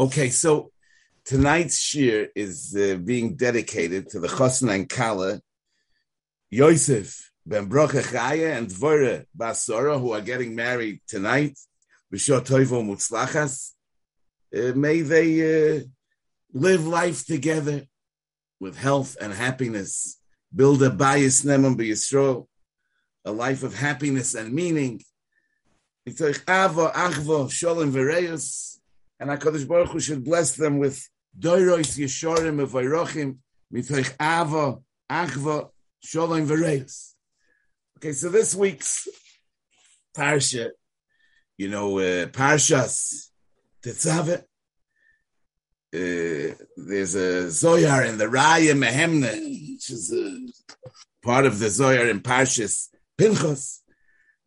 Okay, so tonight's shir is uh, being dedicated to the Chosn and Kala, Yosef Ben Brocha Chaya and Dvora Basora, who are getting married tonight. B'shot Toivo Mutzlachas. Uh, may they uh, live life together with health and happiness. Build a bayis nemon b'Yisrael, a life of happiness and meaning. Sholem v'reyos, and HaKadosh Baruch Hu should bless them with doirois yeshorim of vayrochim, mitoich avo, achvo, sholem v'reyos. Okay, so this week's parsha, you know, uh, parshas Tetzaveh, uh, there's a Zoyar in the Raya Mehemne, which is a part of the Zoyar in Parshas Pinchas,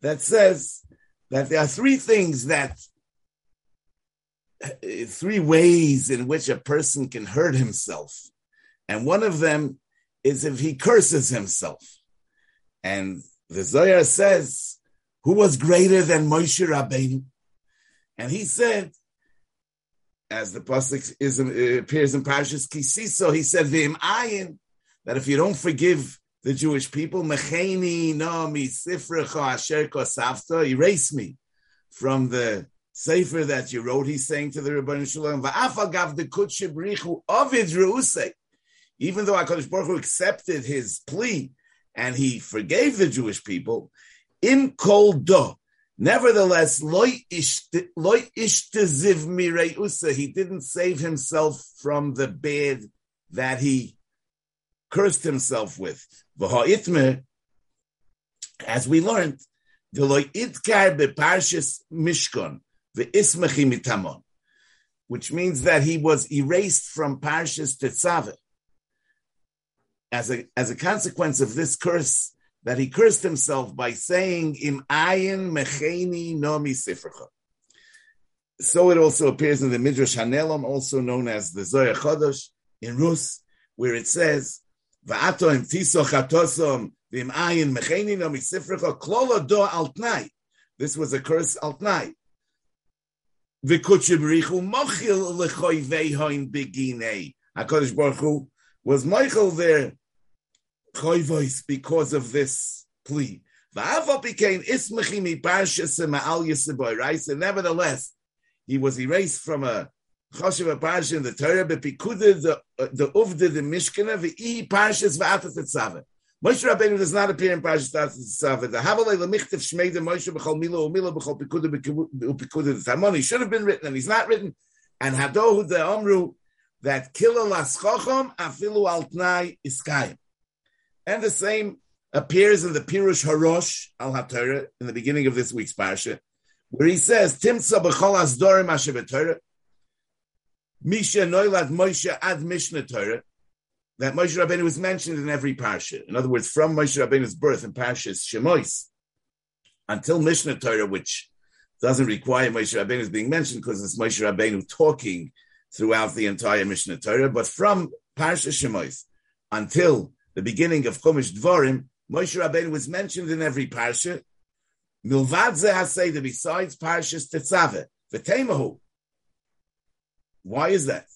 that says that there are three things that, uh, three ways in which a person can hurt himself. And one of them is if he curses himself. And the Zoyar says, who was greater than Moshe Rabbeinu? And he said, as the pasuk is appears in Parshas Kisiso, he said v'im ayin that if you don't forgive the Jewish people, mecheni no mi sifrecha asher erase me from the sefer that you wrote. He's saying to the Rebbeinu Shalom, va'afagav the kutshib richu ovid reuse. Even though Hakadosh Baruch Hu accepted his plea and he forgave the Jewish people, in kol do Nevertheless, he didn't save himself from the bad that he cursed himself with. As we learned, which means that he was erased from Parshas Tetzaveh. As a, as a consequence of this curse, that he cursed himself by saying, Im ayin mecheni nomi sifrecha. So it also appears in the Midrash Hanelam, also known as the Zohar Chodosh in Rus, where it says, Va'ato im tiso chatosom v'im ayin mecheni nomi sifrecha klola do altnai. This was a curse altnai. HaKadosh Baruch Hu was Michael there choivois because of this plea. became And nevertheless, he was erased from a choshev parsha in the Torah, but pikuded the uh, the uvda the mishkana v'i parshas v'atat tzaveh. Moshe Rabbeinu does not appear in Parshas Tzaveh. The Havalei Lemichtav Shmei the Moshe b'chol milo umilo b'chol pikuda b'pikuda Tamon. He should have been written, and he's not written. And Hadohu the Omru that killa laskochom afilu al tnai iskayim. And the same appears in the Pirush Harosh al HaTorah in the beginning of this week's parsha, where he says, Timtza b'chol asdorim asher b'Torah, Misha noilad Moshe ad Mishnah Torah, that Moshe Rabbeinu was mentioned in every parsha. In other words, from Moshe Rabbeinu's birth in parshas Shemois until Mishnah Torah, which doesn't require Moshe Rabbeinu being mentioned because it's Moshe Rabbeinu talking throughout the entire Mishnah Torah. But from Parsha Shemois until the beginning of Chumash Dvorim, Moshe Rabbeinu was mentioned in every parsha. Milvad Zeh besides Parshas Tetzaveh, V'teimahu. Why is that?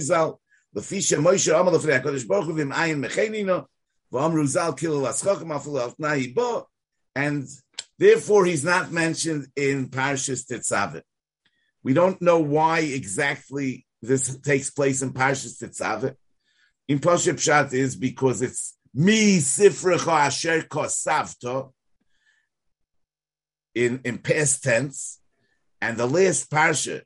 Zal, Lefisha Moshe Amal Lefrei HaKadosh Baruch Hu V'im Ayin Mechenino, V'amru Zal Kilo Laschochem Afil Al Tnai Bo, and therefore he's not mentioned in Parshas Tetzaveh. We don't know why exactly this takes place in Parshas Tetzaveh. In Pasha Pshat is because it's mi sifrecha asher kosavto in, in past tense, and the last Parsha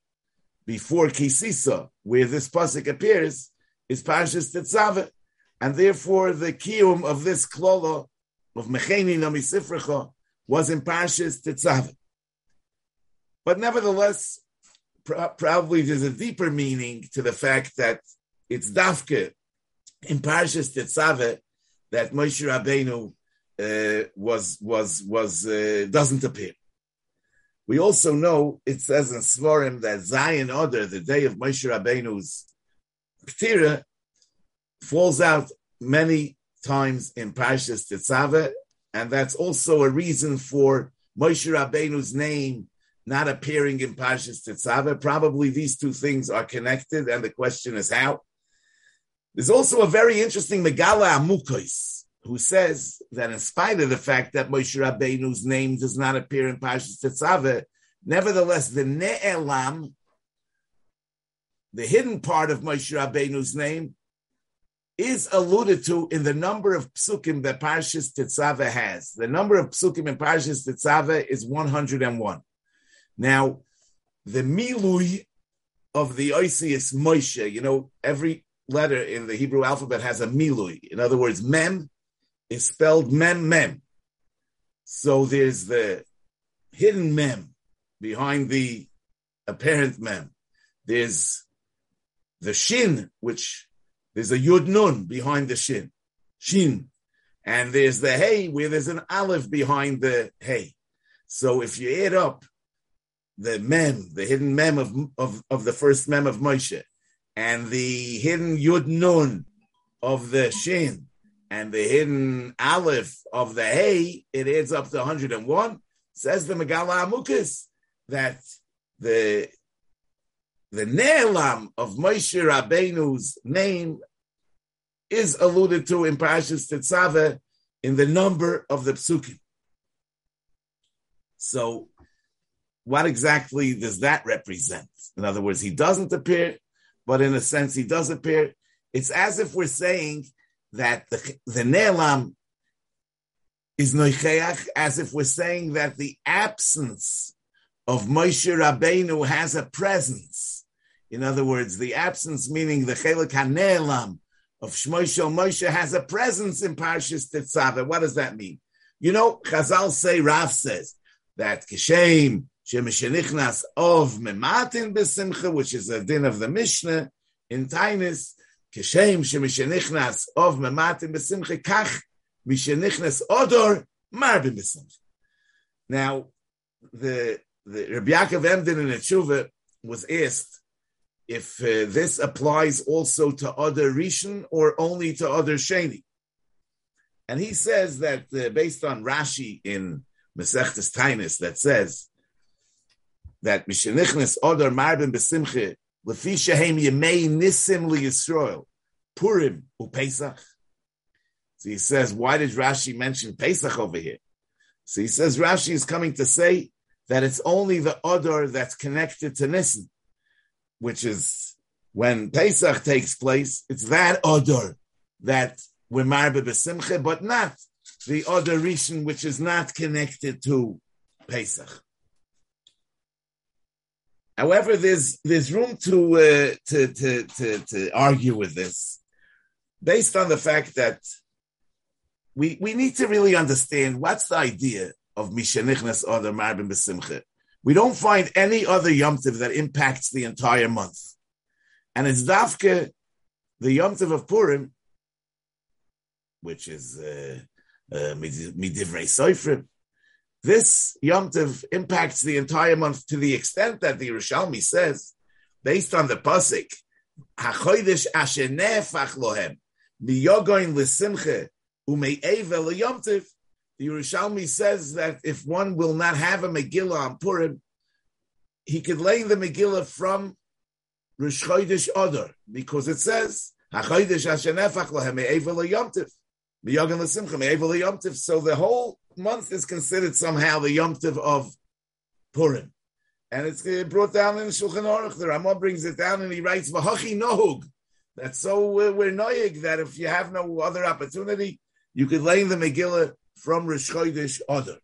before Kisisa, where this pasuk appears, is Parshas Tetzaveh, and therefore the kiyum of this klolo of Mecheni Nami Sifrecha was in Parshas Tetzaveh. But nevertheless, probably there's a deeper meaning to the fact that it's dafke in Parshas Tetzaveh that Moshe Rabbeinu uh, was was was uh, doesn't appear. We also know it says in Svarim that Zayin Oder, the day of Moshe Rabbeinu's Ptira, falls out many times in Parshas Tetzaveh, and that's also a reason for Moshe Rabbeinu's name not appearing in Parshas Tetzaveh. Probably these two things are connected, and the question is how. There's also a very interesting Megala Amukos who says that in spite of the fact that Moshe Rabbeinu's name does not appear in Parshas Tetzaveh, nevertheless the Ne'elam, the hidden part of Moshe Rabbeinu's name, is alluded to in the number of psukim that Parshas Tetzaveh has. The number of psukim in Parshas Tetzaveh is 101. Now, the milui of the Oisius Moshe, you know, every letter in the Hebrew alphabet has a milui. In other words, mem is spelled mem mem. So there's the hidden mem behind the apparent mem. There's the shin, which there's a yud nun behind the shin, shin, and there's the hey where there's an aleph behind the hey. So if you add up the mem, the hidden mem of, of, of the first mem of Moshe, and the hidden Yud Nun of the Shin and the hidden Aleph of the hay, it adds up to 101. Says the Megala Amukas that the the Ne'elam of Moshe Rabbeinu's name is alluded to in Parashas Tetzaveh in the number of the psukim. So, what exactly does that represent? In other words, he doesn't appear but in a sense he does appear. It's as if we're saying that the, the Ne'elam is Noicheach, as if we're saying that the absence of Moshe Rabbeinu has a presence. In other words, the absence meaning the Chelik HaNe'elam of Shmoshel Moshe has a presence in Parshas Tetzaveh. What does that mean? You know, Chazal say, Rav says, that Kishem, Shemeshenichnas of Mematin Besimcha, which is a din of the Mishnah in Tainis, Keshem Shemeshenichnas of Mematin Besimcha, Kach Mishenichnas Odor Marbin Besimcha. Now, the, the Rabbi Yaakov Emden in Tshuva was asked if uh, this applies also to other Rishon or only to other Sheni. And he says that uh, based on Rashi in Mesechtes Tainis that says that Mishenichnes Odor Marbin Besimche Lefi Shehem Yemei Nisim Yisrael Purim uPesach. So he says, why did Rashi mention Pesach over here? So he says Rashi is coming to say that it's only the Odor that's connected to Nisim, which is when Pesach takes place, it's that Odor that we're Marbe Besimche, but not the other Rishon which is not connected to Pesach. However, there's there's room to, uh, to, to to to argue with this, based on the fact that we we need to really understand what's the idea of Mishanichnas Other Marbin Besimcha. We don't find any other Yom that impacts the entire month, and it's Dafke, the Yom of Purim, which is uh, uh, midivrei soifrim. This Yom Tov impacts the entire month to the extent that the Yerushalmi says, based on the pasuk, "Hachodesh asher nefach lohem miyogoin l'simche ume'evel Yom Tov." The Yerushalmi says that if one will not have a Megillah on Purim, he could lay the Megillah from Rosh Chodesh because it says, "Hachodesh asher nefach lohem me'evel Yom Tov." So the whole month is considered somehow the Yom Tov of Purim. And it's brought down in Shulchan Aruch. The Ramah brings it down and he writes, V'hachi nohug. That's so we're, we're noyig that if you have no other opportunity, you could lay in the Megillah from Rosh Chodesh Adar.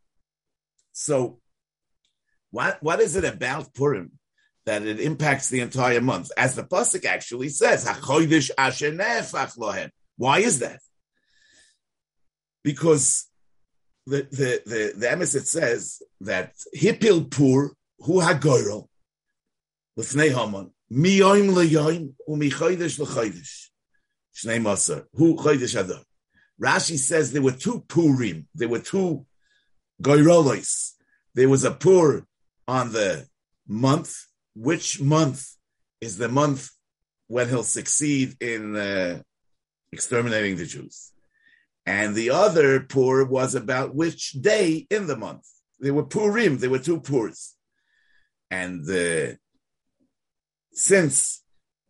So, what what is it about Purim that it impacts the entire month? As the pasuk actually says, "Hachodesh asher nefach lohem." Why is that? because the the the, the emissaire says that hipil pur hu hagoyro lefnei haman miyoim leyoim umi chodesh lechodesh shnei maser hu chodesh adar. Rashi says there were two purim, there were two goyrolos. There was a pur on the month. Which month is the month when he'll succeed in uh, exterminating the Jews? And the other pur was about which day in the month. They were purim, they were two purs. and since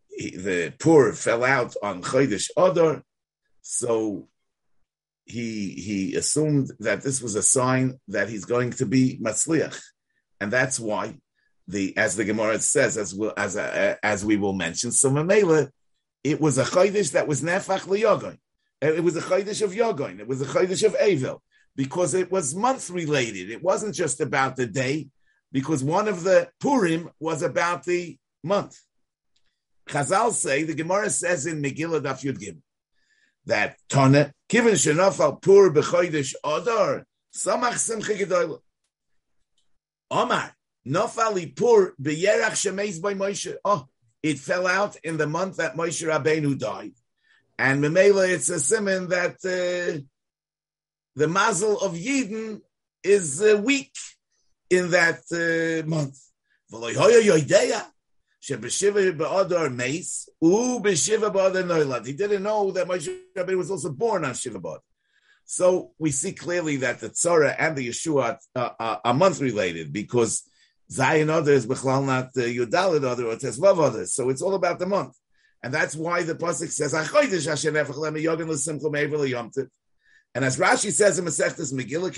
he, the poor fell out on Chodesh Adar, so he he assumed that this was a sign that he's going to be matzliach, and that's why the as the Gemara says as we, as uh, as we will mention. So Mamela, it was a chodesh that was nefach liyogoin. It was a chodesh of yogoin. It was a chodesh of Avil because it was month related. It wasn't just about the day, because one of the Purim was about the month. Chazal say the Gemara says in Megillah Daf Yud Gimel that Tana, given Shenafal Pur B'chodesh Adar, Samach Simcha Gedoyla. Omar, Nofali Pur B'yerach Shemeiz by Moshe. Oh, it fell out in the month that Moshe Rabbeinu died. And Memela, it's a simon that uh, the mazel of Yidden is uh, weak in that uh, month. He didn't know that Moshe Rabbeinu was also born on Shiva. So we see clearly that the Tzara and the Yeshua are, are, are month related because Zayin other is Bechlal not uh, Yudalit other or Tesvav other. So it's all about the month. And that's why the Pasuk says, and as Rashi says in Masechtas Megillah.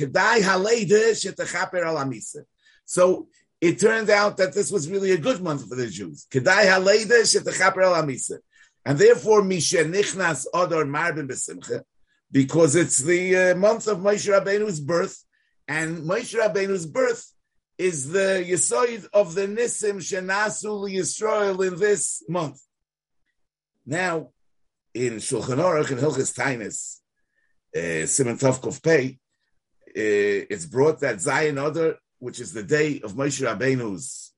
So it turned out that this was really a good month for the Jews. And therefore, Misha Nichnas Adar Marbin because it's the uh, month of Moshe Rabbeinu's birth, and Moshe Rabbeinu's birth is the Yesoid of the Nisim Shenasu Yisrael in this month. Now, in Shulchan Aruch and Hilchas Tainis, uh, Simon Tov Pei, uh, it's brought that Zayin Adar which is the day of Moshe Rabbeinu's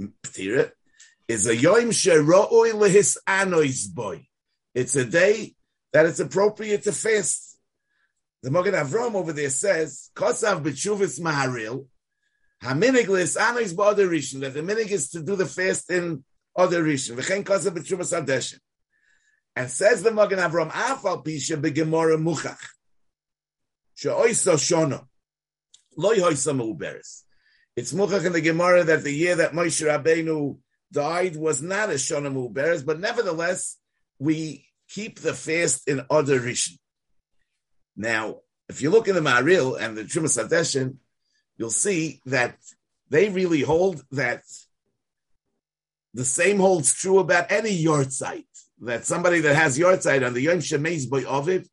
Ptira, is a Yom Shero'oi Lehis Anois boy. It's a day that it's appropriate to fast. The Mogen Avram over there says, Kosav B'tshuvis Maharil, Haminig Lis Anois Ba'odar Rishon, that the minig is to do the fast in other Rishon. V'chein Kosav B'tshuvas Adeshin. And says the Mogen Avram, Afal Pisha B'gemora Muchach. She'oiso Shono. It's muchach in the Gemara that the year that Moshe Rabbeinu died was not a Shana Muberes, but nevertheless, we keep the fast in other Rishon. Now, if you look in the Maril and the Trumas Adeshin, you'll see that they really hold that the same holds true about any site. That somebody that has site on the Yom Shemez by Ovid,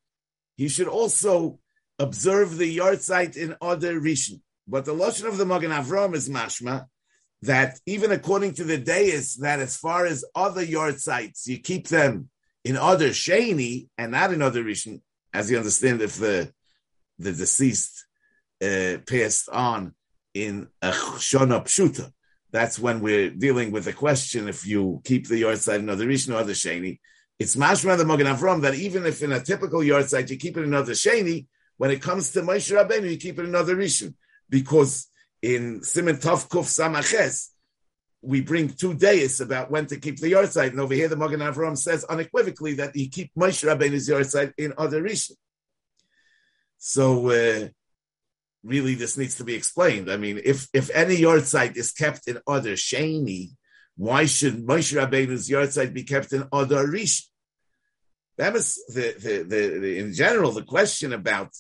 he should also observe the site in other Rishon. But the lotion of the Magen Avram is mashma that even according to the Deis, that as far as other yahrzeits, you keep them in other Shani and not in other Rishon, as you understand if the the deceased uh, passed on in a Shona Pshuta. That's when we're dealing with the question if you keep the yahrzeit in other Rishon or other Sheni. It's mashma the Magen Avram that even if in a typical yahrzeit you keep it in other Shani, when it comes to Moshe Rabbeinu, you keep it in another Rishon because in Simon Tov Kuf Samaches, we bring two days about when to keep the yahrzeit. and over here the Magen Avram says unequivocally that you keep Moshe Rabbeinu's yahrzeit in other Rishon. So uh, really, this needs to be explained. I mean, if if any yahrzeit is kept in other Shani, why should Moshe Rabbeinu's yahrzeit be kept in other rish? That was the, the, the, the, in general the question about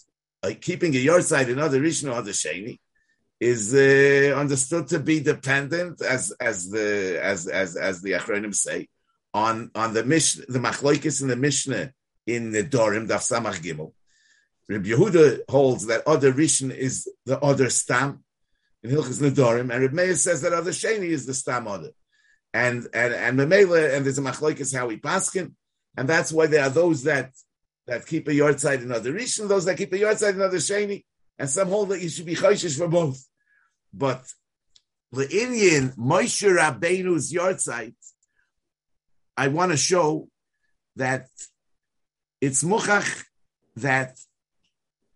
keeping a yahrzeit in other rish or other Sheni is uh, understood to be dependent, as as the as as as the Achronim say, on on the Mishnah, the Machlokes in the Mishnah in the Dorim Daf Samach Gimel. Rabbi Yehuda holds that other Rishon is the other stam in Hilchas Nedorim, and Rabbi Meir says that other Sheni is the stam other. And and and Memela, and there's a Machlokes how we paskin, and that's why there are those that that keep a yahrzeit in other Rishon, those that keep a yahrzeit in other Sheni, and some hold that you should be chayshish for both. But the Indian Moshe Rabbeinu's yahrzeit, I want to show that it's muchach that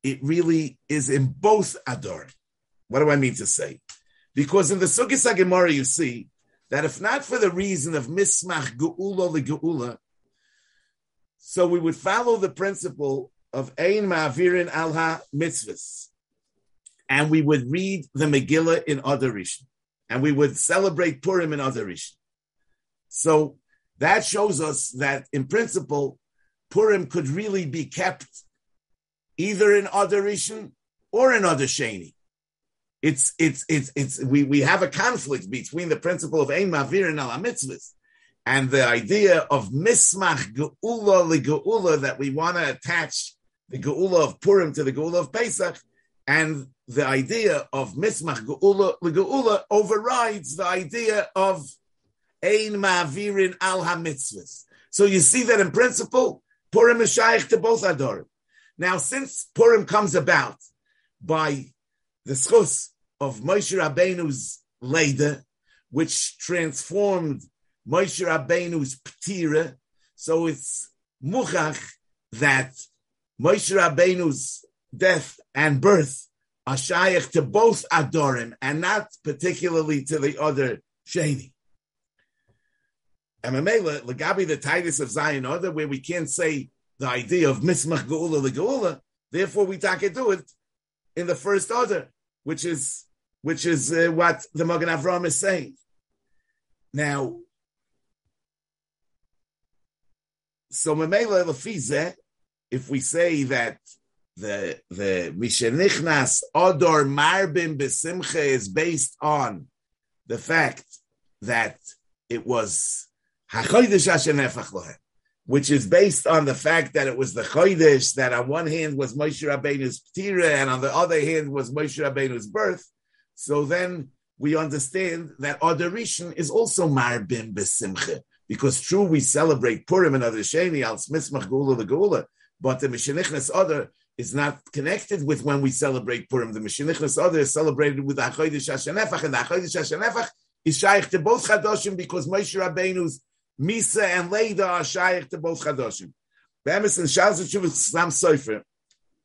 it really is in both Adar. What do I mean to say? Because in the Sukkot Gemara, you see that if not for the reason of mismach geula geula, so we would follow the principle of Ein Ma'avirin al ha mitzvahs, and we would read the Megillah in Rishon. and we would celebrate Purim in Rishon. So that shows us that in principle, Purim could really be kept either in other Rishon or in other Sheni. It's, it's, it's, it's, we, we have a conflict between the principle of Ein Mavir and Al Mitzvahs and the idea of Mismach Geula li Geula that we want to attach the Geula of Purim to the Geula of Pesach and the idea of Mismach Geula li Geula overrides the idea of Ein Ma'avirin Al HaMitzvahs. So you see that in principle, Purim is shaykh to both Adorim. Now, since Purim comes about by the schus of Moshe Rabbeinu's Leda, which transformed Moshe Rabbeinu's Ptira, so it's muchach that Moshe Rabbeinu's death and birth are shaykh to both Adorim and not particularly to the other Sheni. And Mamela, Lagabi, the Titus of Zayin Order, where we can't say the idea of Mismach Geula Legeula, therefore we take do it in the first order, which is which is uh, what the Magen Avram is saying. Now, so Mamela Lefize, if we say that the the Mishenichnas Odor Marbim Besimcha is based on the fact that it was which is based on the fact that it was the Chodesh that on one hand was Moshe Rabbeinu's Ptira and on the other hand was Moshe Rabbeinu's birth. So then we understand that Odarishan is also Marbim Besimcha. Because true, we celebrate Purim and other Sheni, Al Smismach Gula the Gula, but the Mishenichnas Other is not connected with when we celebrate Purim. The Mishenichnas Other is celebrated with the Achodesh Hashanefach, and the Achodesh Hashanefach is shaykh to both Chadoshim because Moshe Rabbeinu's Misa and Leida are shaykh to both Chadoshim. Bemis and Shaz Shuvah Sam Sofer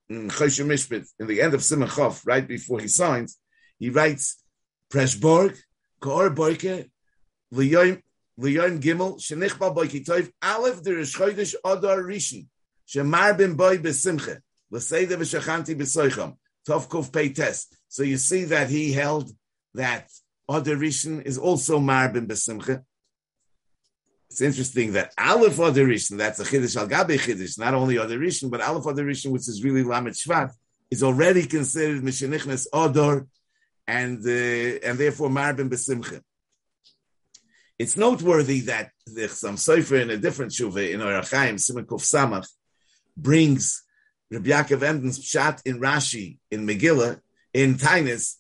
in Mishpit, in the end of Simon Chof, right before he signs, he writes, Preshborg, Kor Boike, Liyoim Gimel, Shenichbal Boike Toiv, Aleph der Chodesh Adar Rishon, Shemar bin Boy Besimche, L'Seida V'Shachanti B'Soicham, Tov Kuf Pei Tes. So you see that he held that Adar Rishon is also Mar bin Besimche, it's interesting that Aleph Adorishan, that's a Chiddush Al Gabi Chiddush, not only Adorishan, but Aleph Adorishan, which is really Lamed Shvat, is already considered Mishenichnes Odor, and uh, and therefore Marbin Besimcha. It's noteworthy that the some Sefer in a different shuva in Orachaim, Simon Samach, brings Rabbi Yaakov Emden's Pshat in Rashi, in Megillah, in Tainus,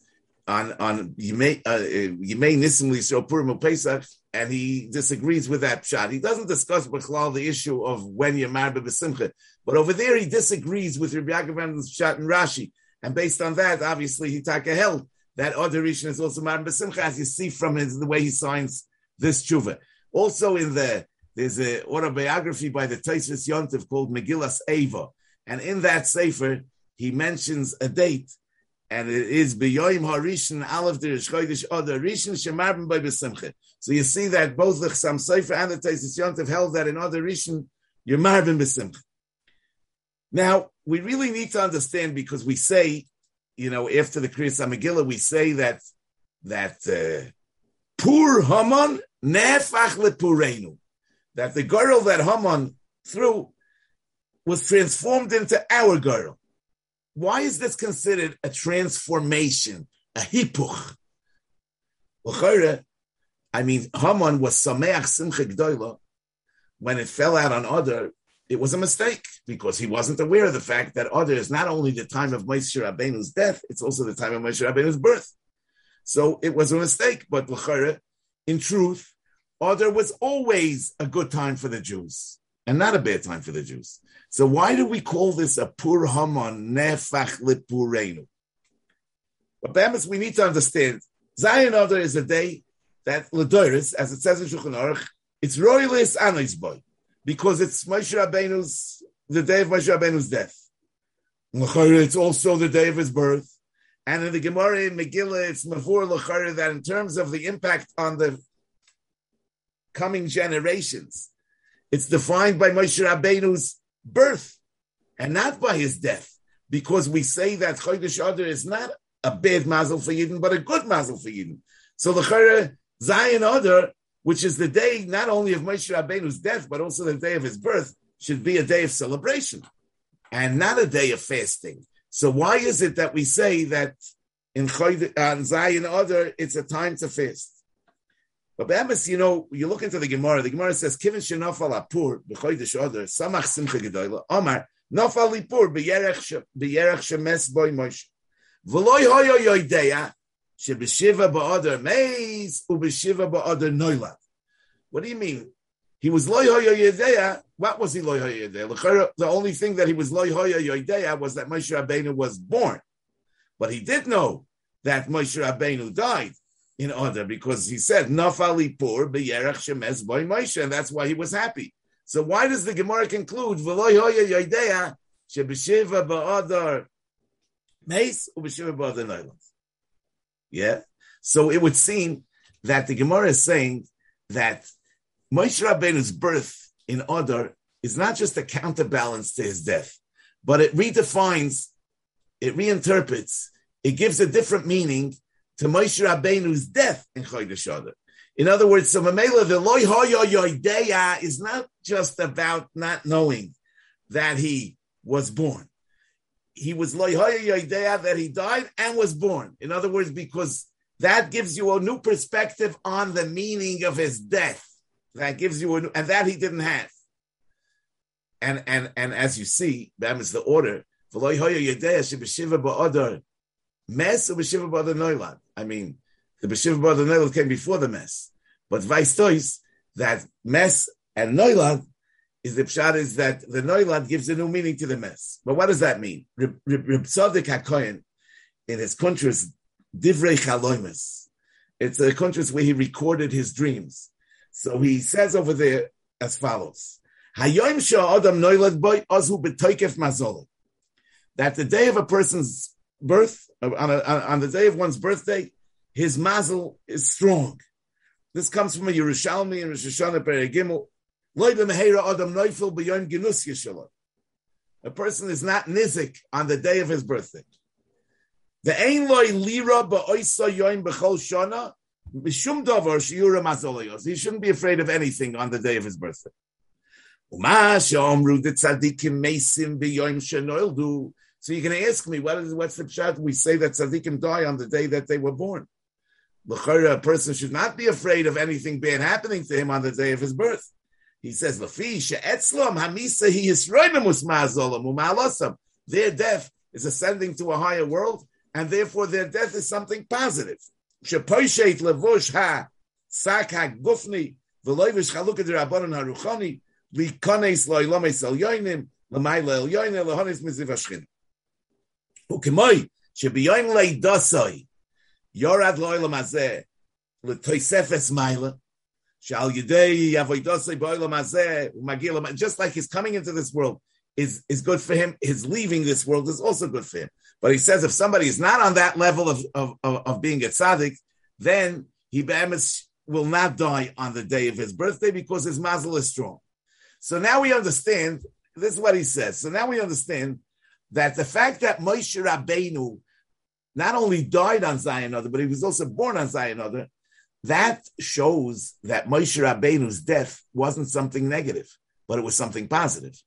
on on Yimei uh, Yimei Nisim Lisro Purim Pesach, and he disagrees with that shot. He doesn't discuss Bechlal the issue of when you're married b'simcha, but over there he disagrees with Rabbi Yaakov shot and Rashi, and based on that, obviously he taka held that other Rishon is also married b'simcha, as you see from his, the way he signs this tshuva. Also in the there's an autobiography by the Taisus Yontif called Megillas Eva, and in that sefer he mentions a date and it is beyoim harishin aleph derish chodesh other rishon shemarbim by besimcha. So you see that both the Chassam Sofer and the Taisis Yontif held that in other rishon you're marbim besimcha. Now we really need to understand because we say, you know, after the Kriyas Megillah, we say that that uh, pur Haman nefach lepurenu, that the girl that Haman threw was transformed into our girl. Why is this considered a transformation, a hipuch? I mean, Haman was sameach simcha gdoila. When it fell out on Adar, it was a mistake because he wasn't aware of the fact that Adar is not only the time of Moshe Rabbeinu's death, it's also the time of Moshe Rabbeinu's birth. So it was a mistake, but in truth, Adar was always a good time for the Jews and not a bad time for the Jews. So why do we call this a pur Haman nefach lipurenu? But Bamas, we need to understand Zayin Adar is a day that Ladoris, as it says in Shulchan Aruch, it's royalist anis boy because it's Moshe Rabbeinu's the day of Moshe Rabbeinu's death. It's also the day of his birth. And in the Gemara in Megillah, it's Mavur Lachara that in terms of the impact on the coming generations, it's defined by Moshe Rabbeinu's birth and not by his death, because we say that Chodesh Adar is not a bad mazel for Yidden, but a good mazel for Yidden. So the Zayin Adar, which is the day not only of Moshe Rabbeinu's death, but also the day of his birth, should be a day of celebration and not a day of fasting. So why is it that we say that in on uh, Zayin Adar it's a time to fast? But Be'emes, you know, you look into the Gemara. The Gemara says, "Kivin shenafal apur b'chodesh Adar samach simcha gedola." Omar nafal lipur b'yerech shemes boy Moshe. V'loy hoyo yoideya shebeshiva ba'adar meis ubeshiva ba'adar noilad. What do you mean? He was loy hoyo yoideya. What was he loy hoyo yoideya? The only thing that he was loy hoyo yoideya was that Moshe Rabbeinu was born, but he did know that Moshe Rabbeinu died in order because he said Nafali Pur b'yerach shemez boy Moshe, and that's why he was happy. So why does the Gemara conclude v'loy hoya yoideya shebeshiva ba'adar meis ubeshiva ba'adar noilans? Yeah. So it would seem that the Gemara is saying that Moshe Rabbeinu's birth in Adar is not just a counterbalance to his death, but it redefines, it reinterprets, it gives a different meaning to Moshe Rabbeinu's death in Chodesh Adar. In other words, so Mamela, the loy hoyo is not just about not knowing that he was born. He was loy hoyo that he died and was born. In other words, because that gives you a new perspective on the meaning of his death. That gives you a new, and that he didn't have. And and and as you see, that is the order. V'loy hoyo yodea shebeshiva ba'odar Mess or Beshiva Bada Neulad? I mean, the Beshiva Bada Neulad came before the mess. But vice tois, that mess and Neulad is the pshat is that the Neulad gives a new meaning to the mess. But what does that mean? Reb Tzadik HaKoyen, in his kuntres Divrei Chaloimus, it's a country where he recorded his dreams. So he says over there as follows. That the day of a person's birth, uh, on, a, on the day of one's birthday, his mazel is strong. This comes from a Yerushalmi and Rosh Hashanah Perigimel. A person is not nizik on the day of his birthday. The ein loy lira ba'oisa yoim b'chol shana mishum davar shiura mazolayos. He shouldn't be afraid of anything on the day of his birthday. Uma shomru de tzadikim mesim b'yoim shenoildu so going to ask me, what is what's the pshat? We say that tzaddikim die on the day that they were born. a person should not be afraid of anything bad happening to him on the day of his birth. He says, "Lafi she'etzlom hamisa he u'ma'alosam." Their death is ascending to a higher world, and therefore their death is something positive. She'poishet levush ha sak ha-gufni v'loivish chalukah d'rabbanon haruchani likones lo'ilomes el yoinim l'mayla el yoinim l'honis miziv. וכמוי שביום לידוסוי יורד לאוילם הזה לתויספס מיילה שעל ידי יבוידוסוי באוילם הזה הוא מגיע למ... just like he's coming into this world is, is good for him, his leaving this world is also good for him. But he says if somebody is not on that level of, of, of, of being a tzaddik, then he will not die on the day of his birthday because his mazel is strong. So now we understand, this is what he says. So now we understand that the fact that Moshe Rabbeinu not only died on Zayin Other, but he was also born on Zayin Other, that shows that Moshe Rabbeinu's death wasn't something negative, but it was something positive.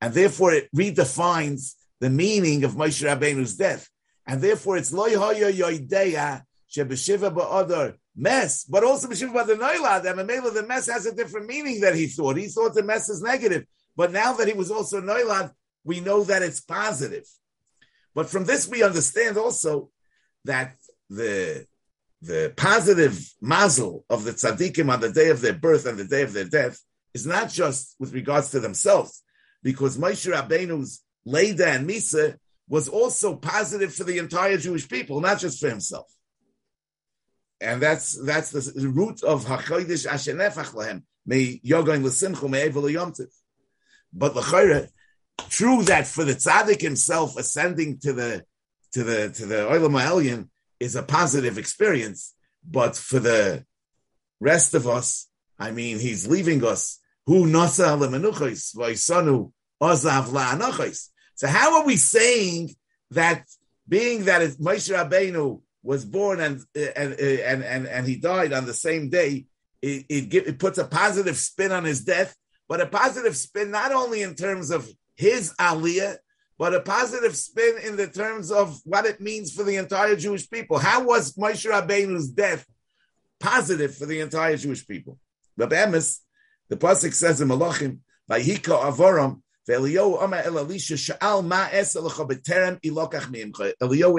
And therefore it redefines the meaning of Moshe Rabbeinu's death. And therefore it's loy hoyo yoideya shebeshiva ba'odar mess, but also b'shiva ba'odar noilad. And the mess has a different meaning that he thought. He thought the mess is negative. But now that he was also noilad, we know that it's positive. But from this, we understand also that the the positive mazel of the tzaddikim on the day of their birth and the day of their death is not just with regards to themselves, because Moshe Rabbeinu's Leda and Misa was also positive for the entire Jewish people, not just for himself. And that's that's the root of Hachodesh Ashenefach Lahem. May Yogain L'Simchu May Evil But L'Chayre, True that for the tzaddik himself, ascending to the to the to the oilam elyon is a positive experience, but for the rest of us, I mean, he's leaving us. Who nasa lemenuchos v'isanu ozav la'anochos. So how are we saying that being that Moshe Rabbeinu was born and and and and, and he died on the same day, it, it, it puts a positive spin on his death, but a positive spin not only in terms of his aliyah, but a positive spin in the terms of what it means for the entire Jewish people. How was Moshe Rabbeinu's death positive for the entire Jewish people? The Emes, the pasuk says in Malachim, "Vayika Avoram." Eliyahu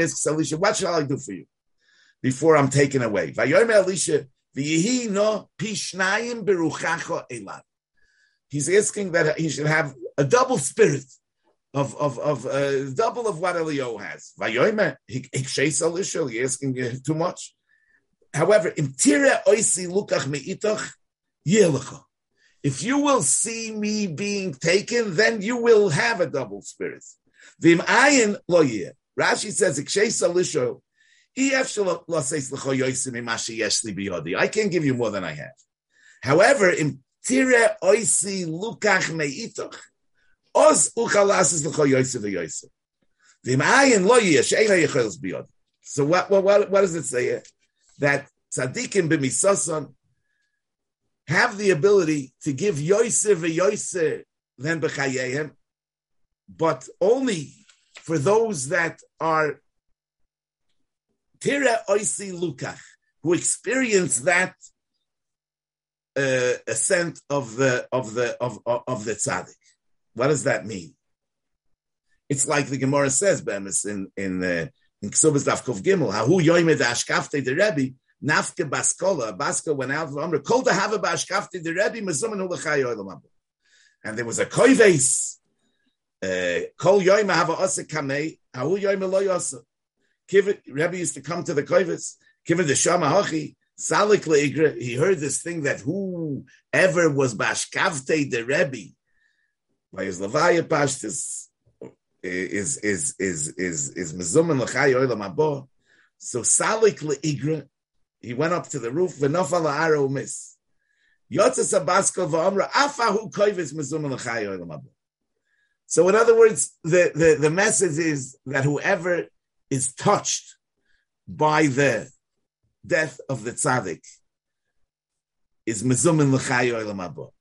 asks Elisha, "What shall I do for you before I'm taken away?" He's asking that he should have a double spirit of of of uh, double of what Eliyahu has. Elisha, he's asking too much. However, imtira oisi lukach me'itach yelecha. If you will see me being taken, then you will have a double spirit. Vim ayin lo Rashi says, Ik shai salisho, he hashi yeshlibiyodhi. I can't give you more than I have. However, in tire oisi lukach meitoch, os uchalasis l'cho yosef v'yosef. Vim ayin lo yeh, she'ena yechelis biyodi. So what, what, what, what does it say here? That tzaddikim b'misoson have the ability to give Yosef a Yosef then b'chayehem, but only for those that are tira oisi lukach, who experience that uh, ascent of the of the of of the tzaddik. What does that mean? It's like the Gemara says, Bemis in in uh, in Ksubas Dafkov Gimel, Hahu Yoimed Ashkafte the Rebbe, Nafke Baskola, Baska went out of Amr, Kol to have a Bashkafti, the Rebbe, Mazuman Ulachai Oilam And there was a Koives, uh, Kol Yoim have a Osa Kamei, Hahu Yoim Lo Yosa. Rebbe used to come to the Koives, given the Shama Hachi, Salik Leigre, he heard this thing that whoever was Bashkavte the Rebbe, by his Levaya Pashtis, eh, is is is is is mezumen l'chay oilam abo. So salik le'igra, he went up to the roof, v'nofal ha'aro mis. Yotzes abasko v'omra, afahu koivis mezum l'chayo So in other words, the, the, the message is that whoever is touched by the death of the tzaddik is mezumin l'chayo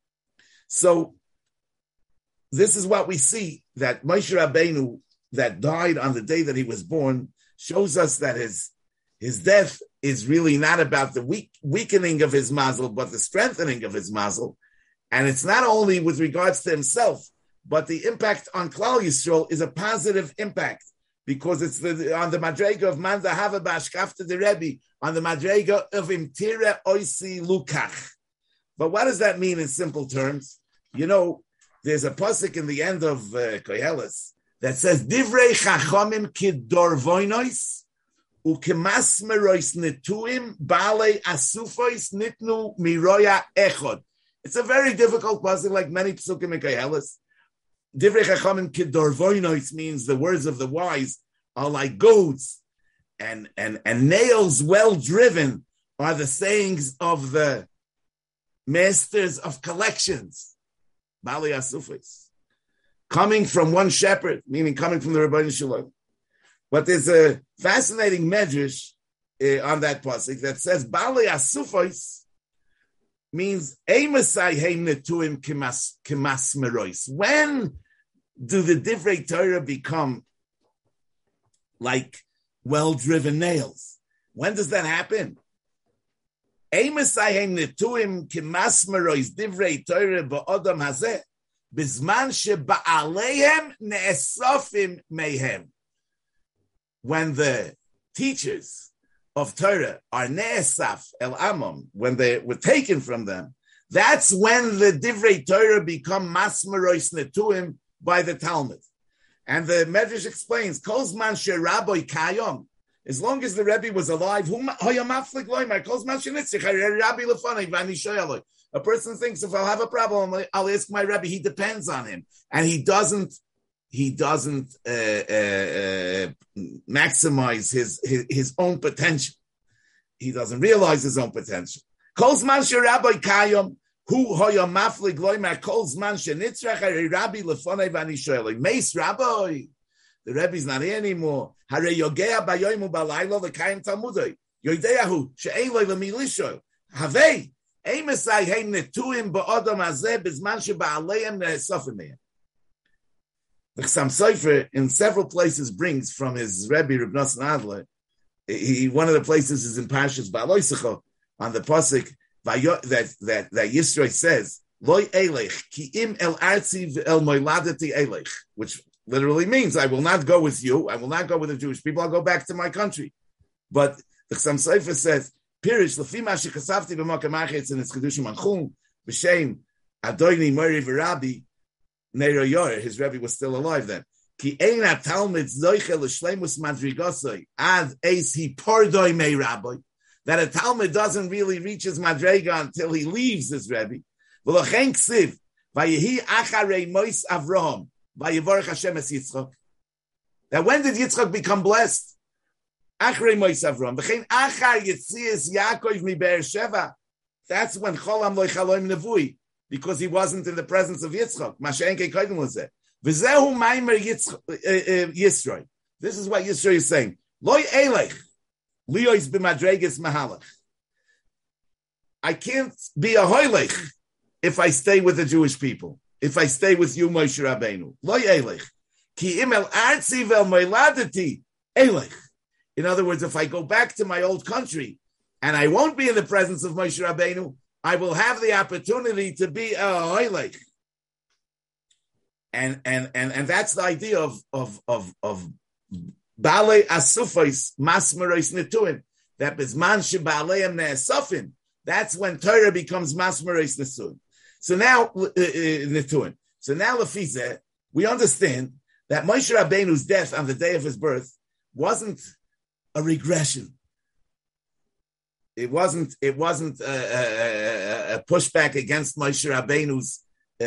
So this is what we see that Moshe Rabbeinu that died on the day that he was born shows us that his his death is really not about the weak, weakening of his mazel, but the strengthening of his mazel. And it's not only with regards to himself, but the impact on Klal Yisrael is a positive impact because it's the, on the Madrega of Manda Havabash after the Rebbe, on the Madrega of Imtira Oisi Lukach. But what does that mean in simple terms? You know, there's a pasuk in the end of uh, Koheles that says, Divrei chachamim Chachomim Kidorvoinois ukemasmerois netuim bale asufois nitnu miroya echod. It's a very difficult pasuk, like many psukim in Koheles. Divrei chachamim kidorvoinois means the words of the wise are like goats, and and and nails well driven are the sayings of the masters of collections. Bali asufis. Coming from one shepherd, meaning coming from the Rabbi Shalom. But there's a fascinating medrash uh, on that pasuk that says Bali Asufos means Amasai Heim Netuim Kimas Merois. When do the divrei Torah become like well-driven nails? When does that happen? Netuim Torah ba'odam ne'esofim when the teachers of Torah are Ne'esaf El Amon, when they were taken from them, that's when the Divrei Torah become Masmerois Netuim by the Talmud. And the Medrash explains, Kozman Sheraboy Kayom, as long as the Rebbe was alive, a person thinks if I'll have a problem, I'll ask my Rebbe. He depends on him, and he doesn't he doesn't uh, uh, maximize his, his, his own potential. He doesn't realize his own potential. Kolzman sherabai kayom hu hoya maflig loimer kolzman shenitzrach rabbi lefonei vani shoyli meis rabbi The Rebbe's not here anymore. Hare yogea bayoimu balaylo l'kayim talmudoi. Yodeyahu she'ein loy l'milisho. Havei. Eimesai heim netuim ba'odom hazeh bizman sheba'aleim ne'esofim mehem. The Chassam Sofer in several places brings from his Rebbe Reb Nosson Adler. He, one of the places is in Parshas Ba'aloisecho on the pasuk that that that Yisro says Loy Eilech ki im el artzi el moiladati Eilech, which literally means I will not go with you. I will not go with the Jewish people. I'll go back to my country. But the Chassam Sofer says Pirish lefima shekasavti b'makam in its chedushim anchum b'shem adoyni mori v'rabi Neiro Yor, his Rebbe was still alive then. Ki eina talmid zoiche l'shleimus madrigosoi ad eis hi pordoi mei rabbi. That a Talmud doesn't really reach his madrega until he leaves his Rebbe. V'lochen ksiv, vayehi acharei mois Avraham, vayevorach Hashem es Yitzchok. That when did Yitzchok become blessed? Acharei mois Avraham. V'chein achar yitzias Yaakov mi Be'er Sheva. That's when cholam loy chaloim nevui because he wasn't in the presence of Yitzchak. Mashenke Kodim was there. V'zehu maimer eh, eh, Yisroi. This is what Yisroi is saying. Loy elech, liyois b'madreges mahalach. I can't be a hoylech if I stay with the Jewish people. If I stay with you, Moshe Rabbeinu. Loy elech. Ki imel artzi vel moiladati elech. In other words, if I go back to my old country and I won't be in the presence of Moshe Rabbeinu, I will have the opportunity to be a hoylech. And, and, and, and that's the idea of, of, of, of Bale Asufais Masmerois Netuim. That Bizman Shebaleim Ne'esofim. That's when Torah becomes Masmerois Netuim. So now, uh, uh, Netuim. So now, Lafize, we understand that Moshe Rabbeinu's death on the day of his birth wasn't a regression it wasn't it wasn't a, a, a pushback against Moshe Rabbeinu's uh,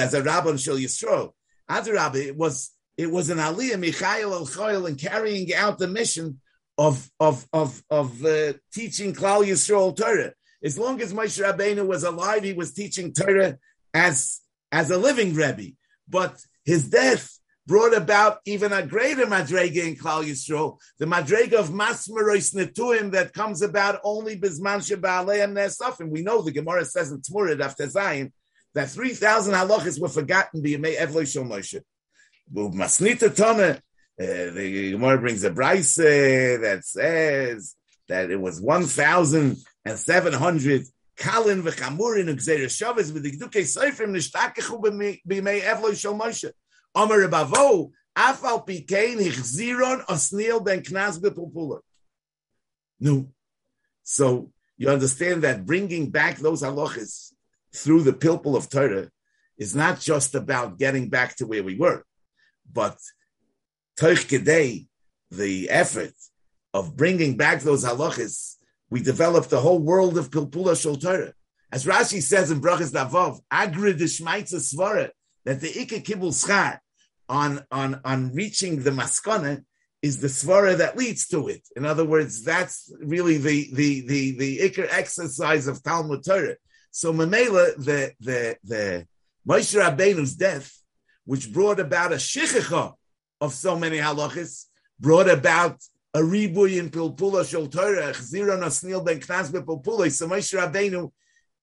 as a Rabban Shel Yisrael. Adarabba, it was it was an Aliyah Michael El and carrying out the mission of of of of uh, teaching Klal Yisrael Torah. As long as Moshe Rabbeinu was alive, he was teaching Torah as as a living Rebbe. But his death brought about even a greater madrega in Klal Yisrael, the madrega of masmerois netuim that comes about only bizman sheba'aleim nesafim. We know the Gemara says in Tmurid after Zion that three thousand halachas were forgotten b'yemei Evloi Moshe. Masnita Tana, uh, the Gemara brings a brayse that says that it was one thousand and seven hundred kalin v'chamurin u'gzeir shabbos with the gdukei seifrim nishtakechu b'yemei Evloi Shel Moshe. Amar Bavo, Afal Pikein Hichziron Osnil Ben Knas Bepupula. No. So you understand that bringing back those halachas through the pilpul of Torah is not just about getting back to where we were, but Toich Kedei, the effort of bringing back those halachas, we developed the whole world of pilpula shel Torah. As Rashi says in Brachas Davov, Agri Dishmaitza Svara, that the Ika Kibbul Schar on, on, on reaching the Maskana is the svara that leads to it. In other words, that's really the, the, the, the Iker exercise of Talmud Torah. So Mamela, the, the, the Moshe Rabbeinu's death, which brought about a shichicha of so many halachas, brought about a ribuy in Pilpula Shol Torah, Chzira Nasnil Ben Knas Pilpula. So Moshe Rabbeinu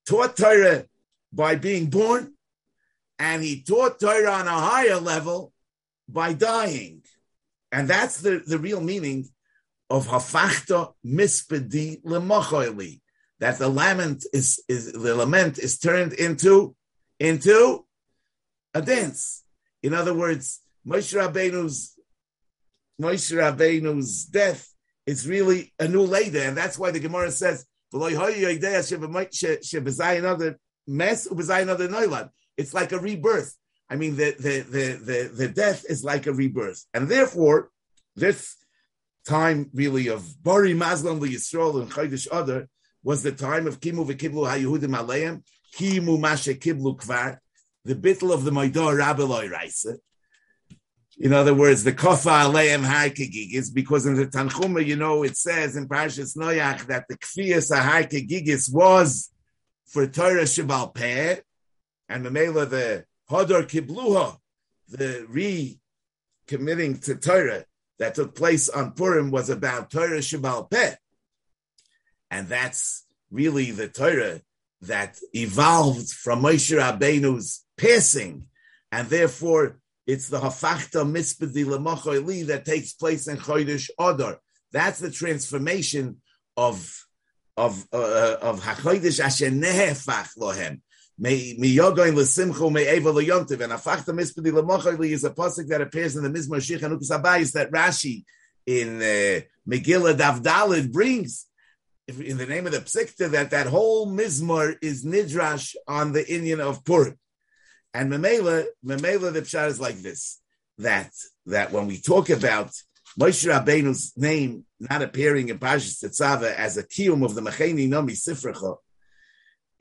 taught Torah by being born, and he taught Torah on a higher level by dying. And that's the, the real meaning of hafachta mispedi lemochoili, that the lament is, is the lament is turned into into a dance. In other words, Moshe Rabbeinu's Moshe Rabbeinu's death is really a new leda, and that's why the Gemara says, it's like a rebirth. I mean, the, the, the, the, the death is like a rebirth. And therefore, this time really of Bari Mazlan Yisrael and Chaydish Adar was the time of Kimu v'Kiblu HaYehudim Aleim, Kimu Mashe Kiblu Kvar, the bittle of the Maidor Rabeloi Raisa. In other words, the Kofa Aleim Haikegigis, because in the Tanchuma, you know, it says in Parashas Noach that the Kfiyas Haikegigis was for Torah Shabal Peh, and Mamela the Hadar Kibluha, the re committing to Torah that took place on Purim was about Torah Shabal Peh. And that's really the Torah that evolved from Moshe Rabbeinu's passing. And therefore, it's the Hafachta Mispedi Lemochoili that takes place in Chodesh Adar. That's the transformation of of uh, of Hachodesh Asher Nehefach Lohem. May yogain lesimcho may eva leyontiv and afachta mispedi lemochali is a pasuk that appears in the Mizmor Shich and Abayis that Rashi in uh, Megillah Davdalid brings in the name of the Psikta that that whole Mizmor is nidrash on the Indian of Purim. And Memela, Memela the Pshat is like this, that, that when we talk about Moshe Rabbeinu's name not appearing in Parshas Tetzava as a kiyum of the Mecheni Nomi Sifrecha,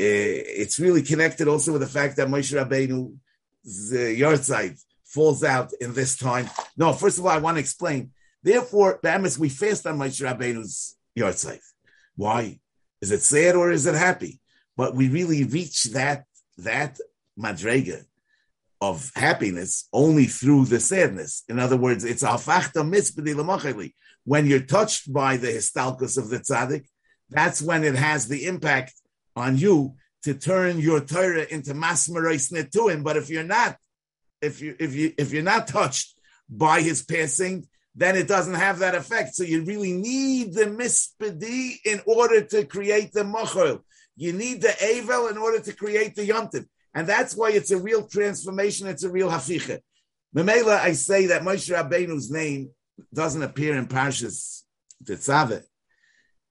Eh, it's really connected also with the fact that Moshe Rabbeinu's yahrzeit falls out in this time. No, first of all, I want to explain. Therefore, Bamis, we fast on Moshe Rabbeinu's yahrzeit. Why? Is it sad or is it happy? But we really reach that that madrega of happiness only through the sadness. In other words, it's a fachta mitzvah When you're touched by the histalkus of the tzaddik, that's when it has the impact on you to turn your Torah into masmerais netuim. But if you're not, if you if you if you're not touched by his passing, then it doesn't have that effect. So you really need the mispedi in order to create the mochel. You need the avel in order to create the yomtiv. And that's why it's a real transformation. It's a real haficha. Memela, I say that Moshe Rabbeinu's name doesn't appear in Parshas Tetzaveh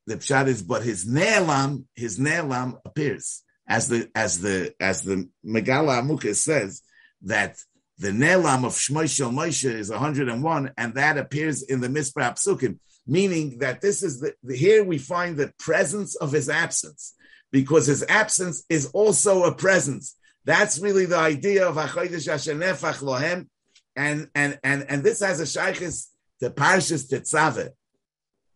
the pshat is, but his ne'elam, his ne'elam appears as the as the as the Megala Amuka says that the ne'elam of Shmoishel Moshe is 101, and that appears in the Mispah Psukim, meaning that this is the, the here we find the presence of his absence, because his absence is also a presence. That's really the idea of Achodesh Nefach Lohem, and and and and this has a shaykhis to Parshas Tetzaveh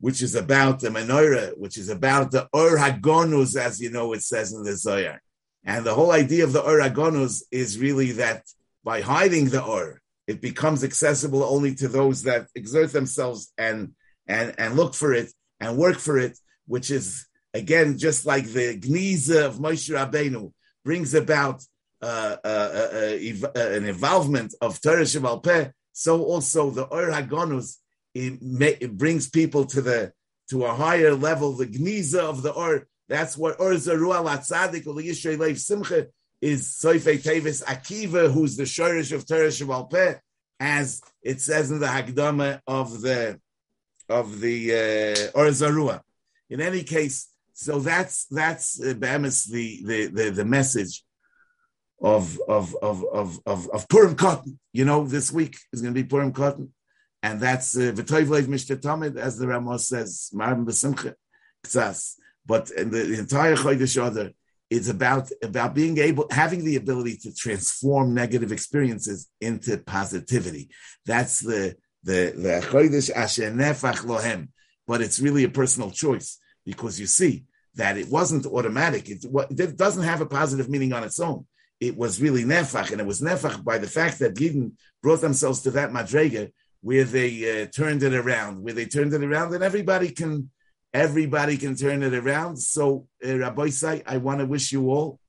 which is about the menorah, which is about the Or Hagonus, as you know, it says in the Zohar. And the whole idea of the Or Hagonus is really that by hiding the Or, it becomes accessible only to those that exert themselves and and and look for it and work for it, which is again just like the Gniza of Moshe Rabbeinu brings about uh, uh, uh, uh an involvement of Torah Shabbat Peh, so also the Or Hagonus it, may, it brings people to the to a higher level, the gniza of the or. That's what or zaru al atzadik or yishrei leif simcha is soifei tevis akiva, who's the shorish of Torah Shabal Peh, as it says in the Hagdama of the of the uh, or zarua. In any case, so that's that's uh, the, the the the message of of of of of, of Purim Katan. You know, this week is going to be Purim Katan and that's uh, v'toivleiv mishtatamid, as the Ramos says, marim b'simcha ktsas. But in the, the entire Chodesh Adar, it's about about being able, having the ability to transform negative experiences into positivity. That's the the the Chodesh Asher Nefach Lohem. But it's really a personal choice because you see that it wasn't automatic. It, it doesn't have a positive meaning on its own. It was really nefach, and it was nefach by the fact that Yidden brought themselves to that madrega where they uh, turned it around, where they turned it around, and everybody can everybody can turn it around. So, uh, Rabbi Say, I want to wish you all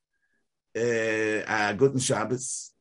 uh, a good Shabbos